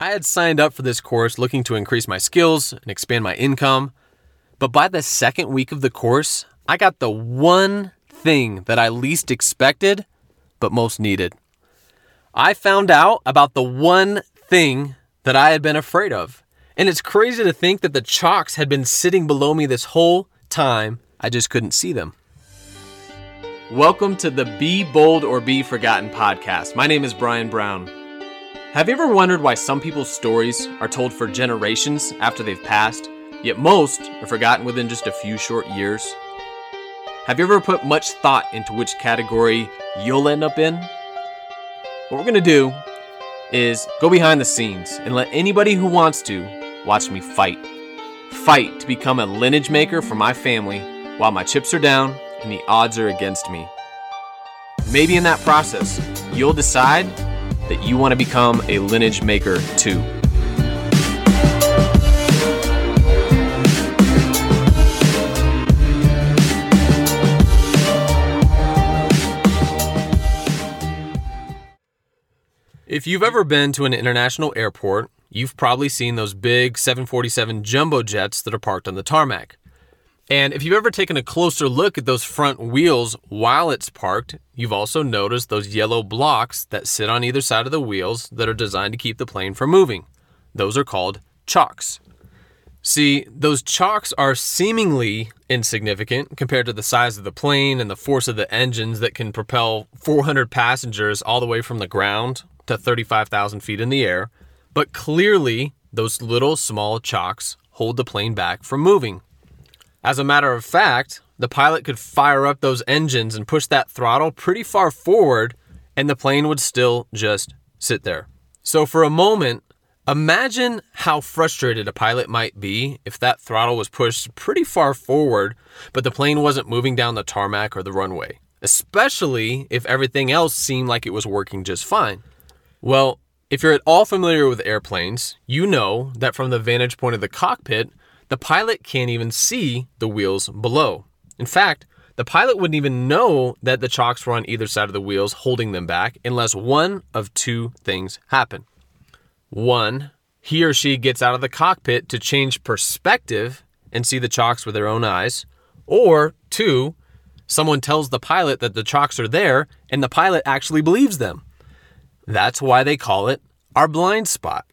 I had signed up for this course looking to increase my skills and expand my income. But by the second week of the course, I got the one thing that I least expected, but most needed. I found out about the one thing that I had been afraid of. And it's crazy to think that the chocks had been sitting below me this whole time. I just couldn't see them. Welcome to the Be Bold or Be Forgotten podcast. My name is Brian Brown. Have you ever wondered why some people's stories are told for generations after they've passed, yet most are forgotten within just a few short years? Have you ever put much thought into which category you'll end up in? What we're going to do is go behind the scenes and let anybody who wants to watch me fight. Fight to become a lineage maker for my family while my chips are down and the odds are against me. Maybe in that process, you'll decide that you want to become a lineage maker too. If you've ever been to an international airport, you've probably seen those big 747 jumbo jets that are parked on the tarmac. And if you've ever taken a closer look at those front wheels while it's parked, you've also noticed those yellow blocks that sit on either side of the wheels that are designed to keep the plane from moving. Those are called chocks. See, those chocks are seemingly insignificant compared to the size of the plane and the force of the engines that can propel 400 passengers all the way from the ground to 35,000 feet in the air. But clearly, those little small chocks hold the plane back from moving. As a matter of fact, the pilot could fire up those engines and push that throttle pretty far forward, and the plane would still just sit there. So, for a moment, imagine how frustrated a pilot might be if that throttle was pushed pretty far forward, but the plane wasn't moving down the tarmac or the runway, especially if everything else seemed like it was working just fine. Well, if you're at all familiar with airplanes, you know that from the vantage point of the cockpit, the pilot can't even see the wheels below. In fact, the pilot wouldn't even know that the chocks were on either side of the wheels holding them back unless one of two things happen. One, he or she gets out of the cockpit to change perspective and see the chocks with their own eyes. Or two, someone tells the pilot that the chocks are there and the pilot actually believes them. That's why they call it our blind spot.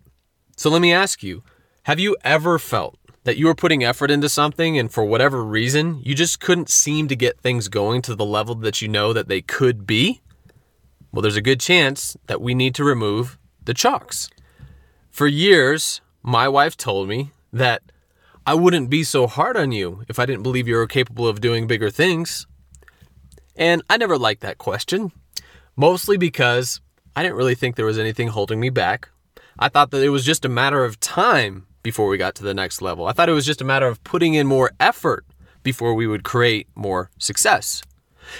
So let me ask you have you ever felt that you were putting effort into something and for whatever reason, you just couldn't seem to get things going to the level that you know that they could be? Well, there's a good chance that we need to remove the chocks. For years, my wife told me that I wouldn't be so hard on you if I didn't believe you were capable of doing bigger things. And I never liked that question, mostly because I didn't really think there was anything holding me back. I thought that it was just a matter of time before we got to the next level. I thought it was just a matter of putting in more effort before we would create more success.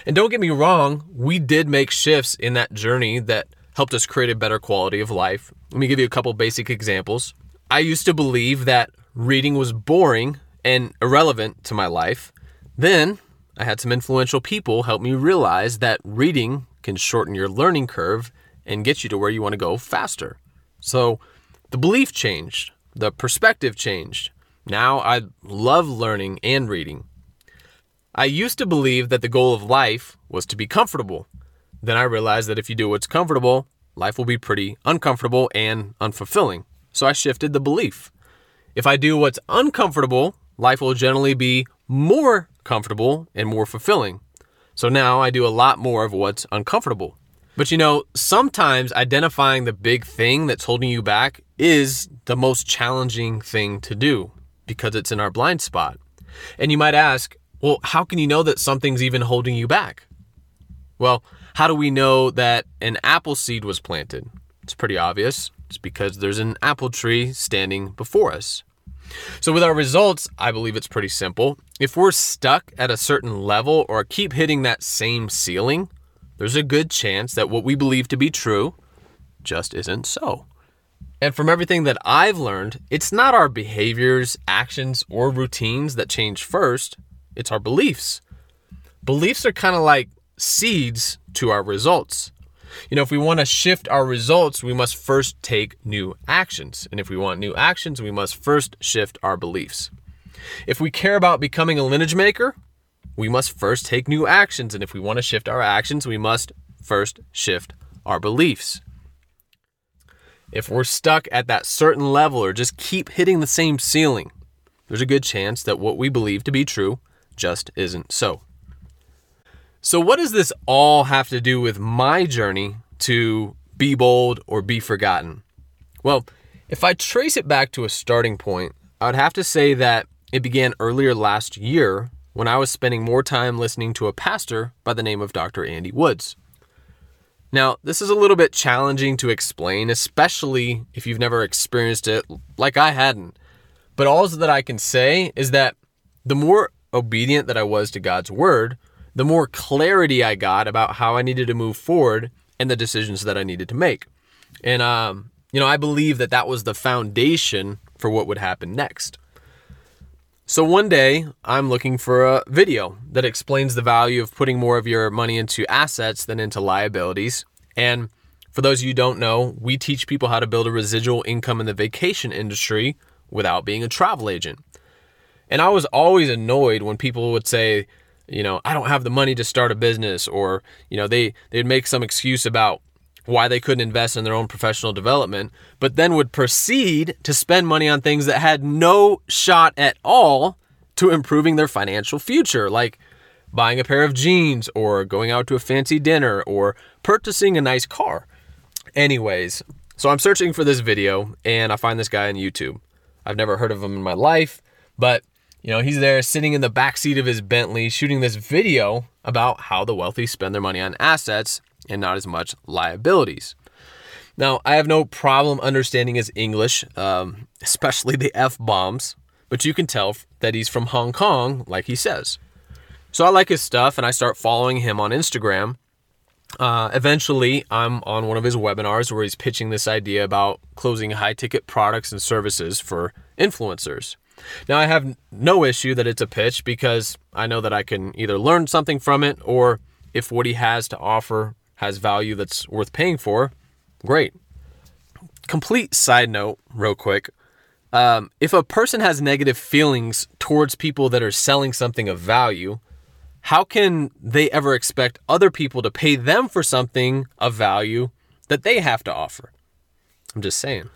And don't get me wrong, we did make shifts in that journey that helped us create a better quality of life. Let me give you a couple basic examples. I used to believe that reading was boring and irrelevant to my life. Then I had some influential people help me realize that reading can shorten your learning curve and get you to where you want to go faster. So the belief changed. The perspective changed. Now I love learning and reading. I used to believe that the goal of life was to be comfortable. Then I realized that if you do what's comfortable, life will be pretty uncomfortable and unfulfilling. So I shifted the belief. If I do what's uncomfortable, life will generally be more comfortable and more fulfilling. So now I do a lot more of what's uncomfortable. But you know, sometimes identifying the big thing that's holding you back is the most challenging thing to do because it's in our blind spot. And you might ask, well, how can you know that something's even holding you back? Well, how do we know that an apple seed was planted? It's pretty obvious. It's because there's an apple tree standing before us. So, with our results, I believe it's pretty simple. If we're stuck at a certain level or keep hitting that same ceiling, there's a good chance that what we believe to be true just isn't so. And from everything that I've learned, it's not our behaviors, actions, or routines that change first, it's our beliefs. Beliefs are kind of like seeds to our results. You know, if we want to shift our results, we must first take new actions. And if we want new actions, we must first shift our beliefs. If we care about becoming a lineage maker, we must first take new actions. And if we want to shift our actions, we must first shift our beliefs. If we're stuck at that certain level or just keep hitting the same ceiling, there's a good chance that what we believe to be true just isn't so. So, what does this all have to do with my journey to be bold or be forgotten? Well, if I trace it back to a starting point, I would have to say that it began earlier last year when I was spending more time listening to a pastor by the name of Dr. Andy Woods. Now, this is a little bit challenging to explain, especially if you've never experienced it like I hadn't. But all that I can say is that the more obedient that I was to God's word, the more clarity I got about how I needed to move forward and the decisions that I needed to make. And, um, you know, I believe that that was the foundation for what would happen next. So one day, I'm looking for a video that explains the value of putting more of your money into assets than into liabilities. And for those of you don't know, we teach people how to build a residual income in the vacation industry without being a travel agent. And I was always annoyed when people would say, you know, I don't have the money to start a business or, you know, they they'd make some excuse about why they couldn't invest in their own professional development, but then would proceed to spend money on things that had no shot at all to improving their financial future, like buying a pair of jeans or going out to a fancy dinner or purchasing a nice car. Anyways, so I'm searching for this video and I find this guy on YouTube. I've never heard of him in my life, but you know, he's there sitting in the back seat of his Bentley shooting this video about how the wealthy spend their money on assets and not as much liabilities. Now, I have no problem understanding his English, um, especially the F bombs, but you can tell that he's from Hong Kong, like he says. So I like his stuff and I start following him on Instagram. Uh, eventually, I'm on one of his webinars where he's pitching this idea about closing high ticket products and services for influencers. Now, I have no issue that it's a pitch because I know that I can either learn something from it or if what he has to offer has value that's worth paying for, great. Complete side note, real quick. Um, if a person has negative feelings towards people that are selling something of value, how can they ever expect other people to pay them for something of value that they have to offer? I'm just saying.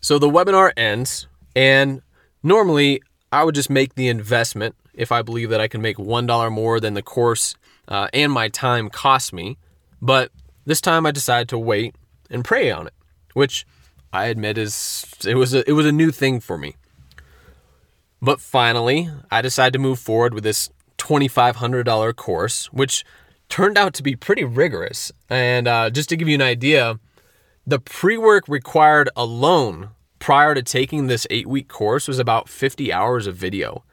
So the webinar ends, and normally I would just make the investment if I believe that I can make $1 more than the course uh, and my time cost me. But this time I decided to wait and pray on it, which I admit is it was a, it was a new thing for me. But finally, I decided to move forward with this $2,500 course, which turned out to be pretty rigorous. And uh, just to give you an idea, the pre work required alone prior to taking this eight week course was about 50 hours of video.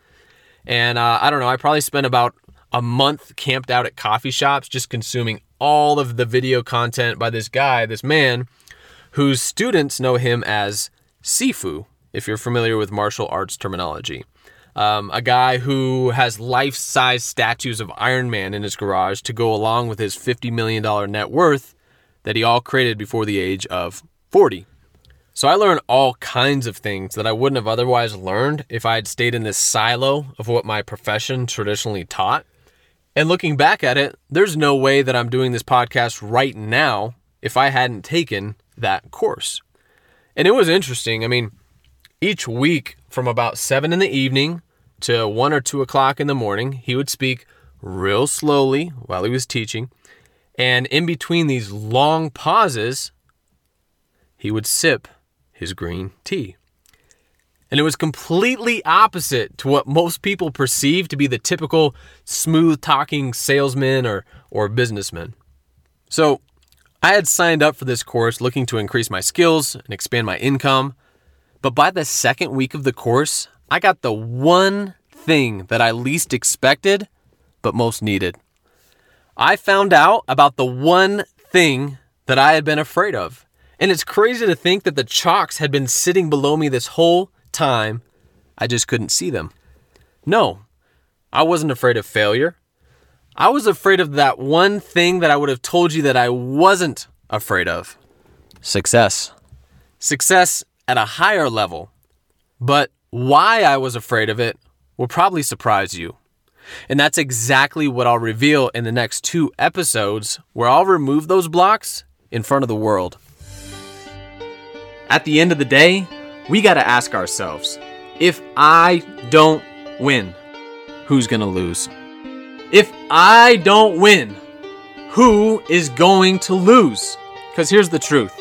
And uh, I don't know, I probably spent about a month camped out at coffee shops just consuming all of the video content by this guy, this man, whose students know him as Sifu, if you're familiar with martial arts terminology. Um, a guy who has life size statues of Iron Man in his garage to go along with his $50 million net worth that he all created before the age of 40. So I learned all kinds of things that I wouldn't have otherwise learned if I had stayed in this silo of what my profession traditionally taught. And looking back at it, there's no way that I'm doing this podcast right now if I hadn't taken that course. And it was interesting. I mean, each week from about seven in the evening to one or two o'clock in the morning, he would speak real slowly while he was teaching. And in between these long pauses, he would sip his green tea. And it was completely opposite to what most people perceive to be the typical smooth talking salesman or, or businessman. So I had signed up for this course looking to increase my skills and expand my income. But by the second week of the course, I got the one thing that I least expected but most needed. I found out about the one thing that I had been afraid of. And it's crazy to think that the chocks had been sitting below me this whole time, I just couldn't see them. No, I wasn't afraid of failure. I was afraid of that one thing that I would have told you that I wasn't afraid of success. Success at a higher level. But why I was afraid of it will probably surprise you. And that's exactly what I'll reveal in the next two episodes, where I'll remove those blocks in front of the world. At the end of the day, we got to ask ourselves if I don't win, who's going to lose? If I don't win, who is going to lose? Because here's the truth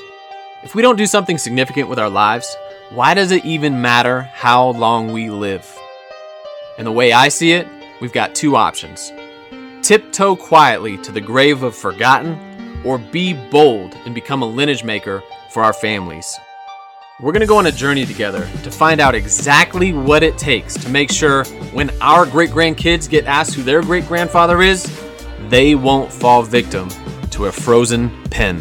if we don't do something significant with our lives, why does it even matter how long we live? And the way I see it, we've got two options tiptoe quietly to the grave of forgotten, or be bold and become a lineage maker for our families. We're going to go on a journey together to find out exactly what it takes to make sure when our great grandkids get asked who their great grandfather is, they won't fall victim to a frozen pen.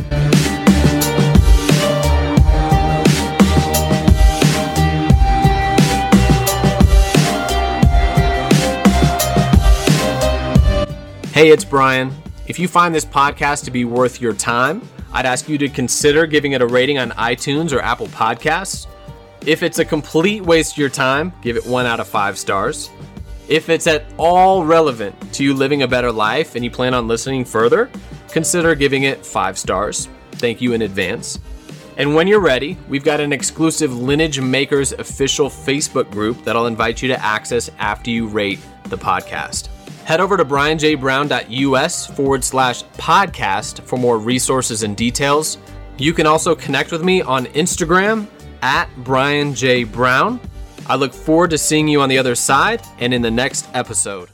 Hey, it's Brian. If you find this podcast to be worth your time, I'd ask you to consider giving it a rating on iTunes or Apple Podcasts. If it's a complete waste of your time, give it one out of five stars. If it's at all relevant to you living a better life and you plan on listening further, consider giving it five stars. Thank you in advance. And when you're ready, we've got an exclusive Lineage Makers official Facebook group that I'll invite you to access after you rate the podcast. Head over to brianjbrown.us forward slash podcast for more resources and details. You can also connect with me on Instagram at Brian J. Brown. I look forward to seeing you on the other side and in the next episode.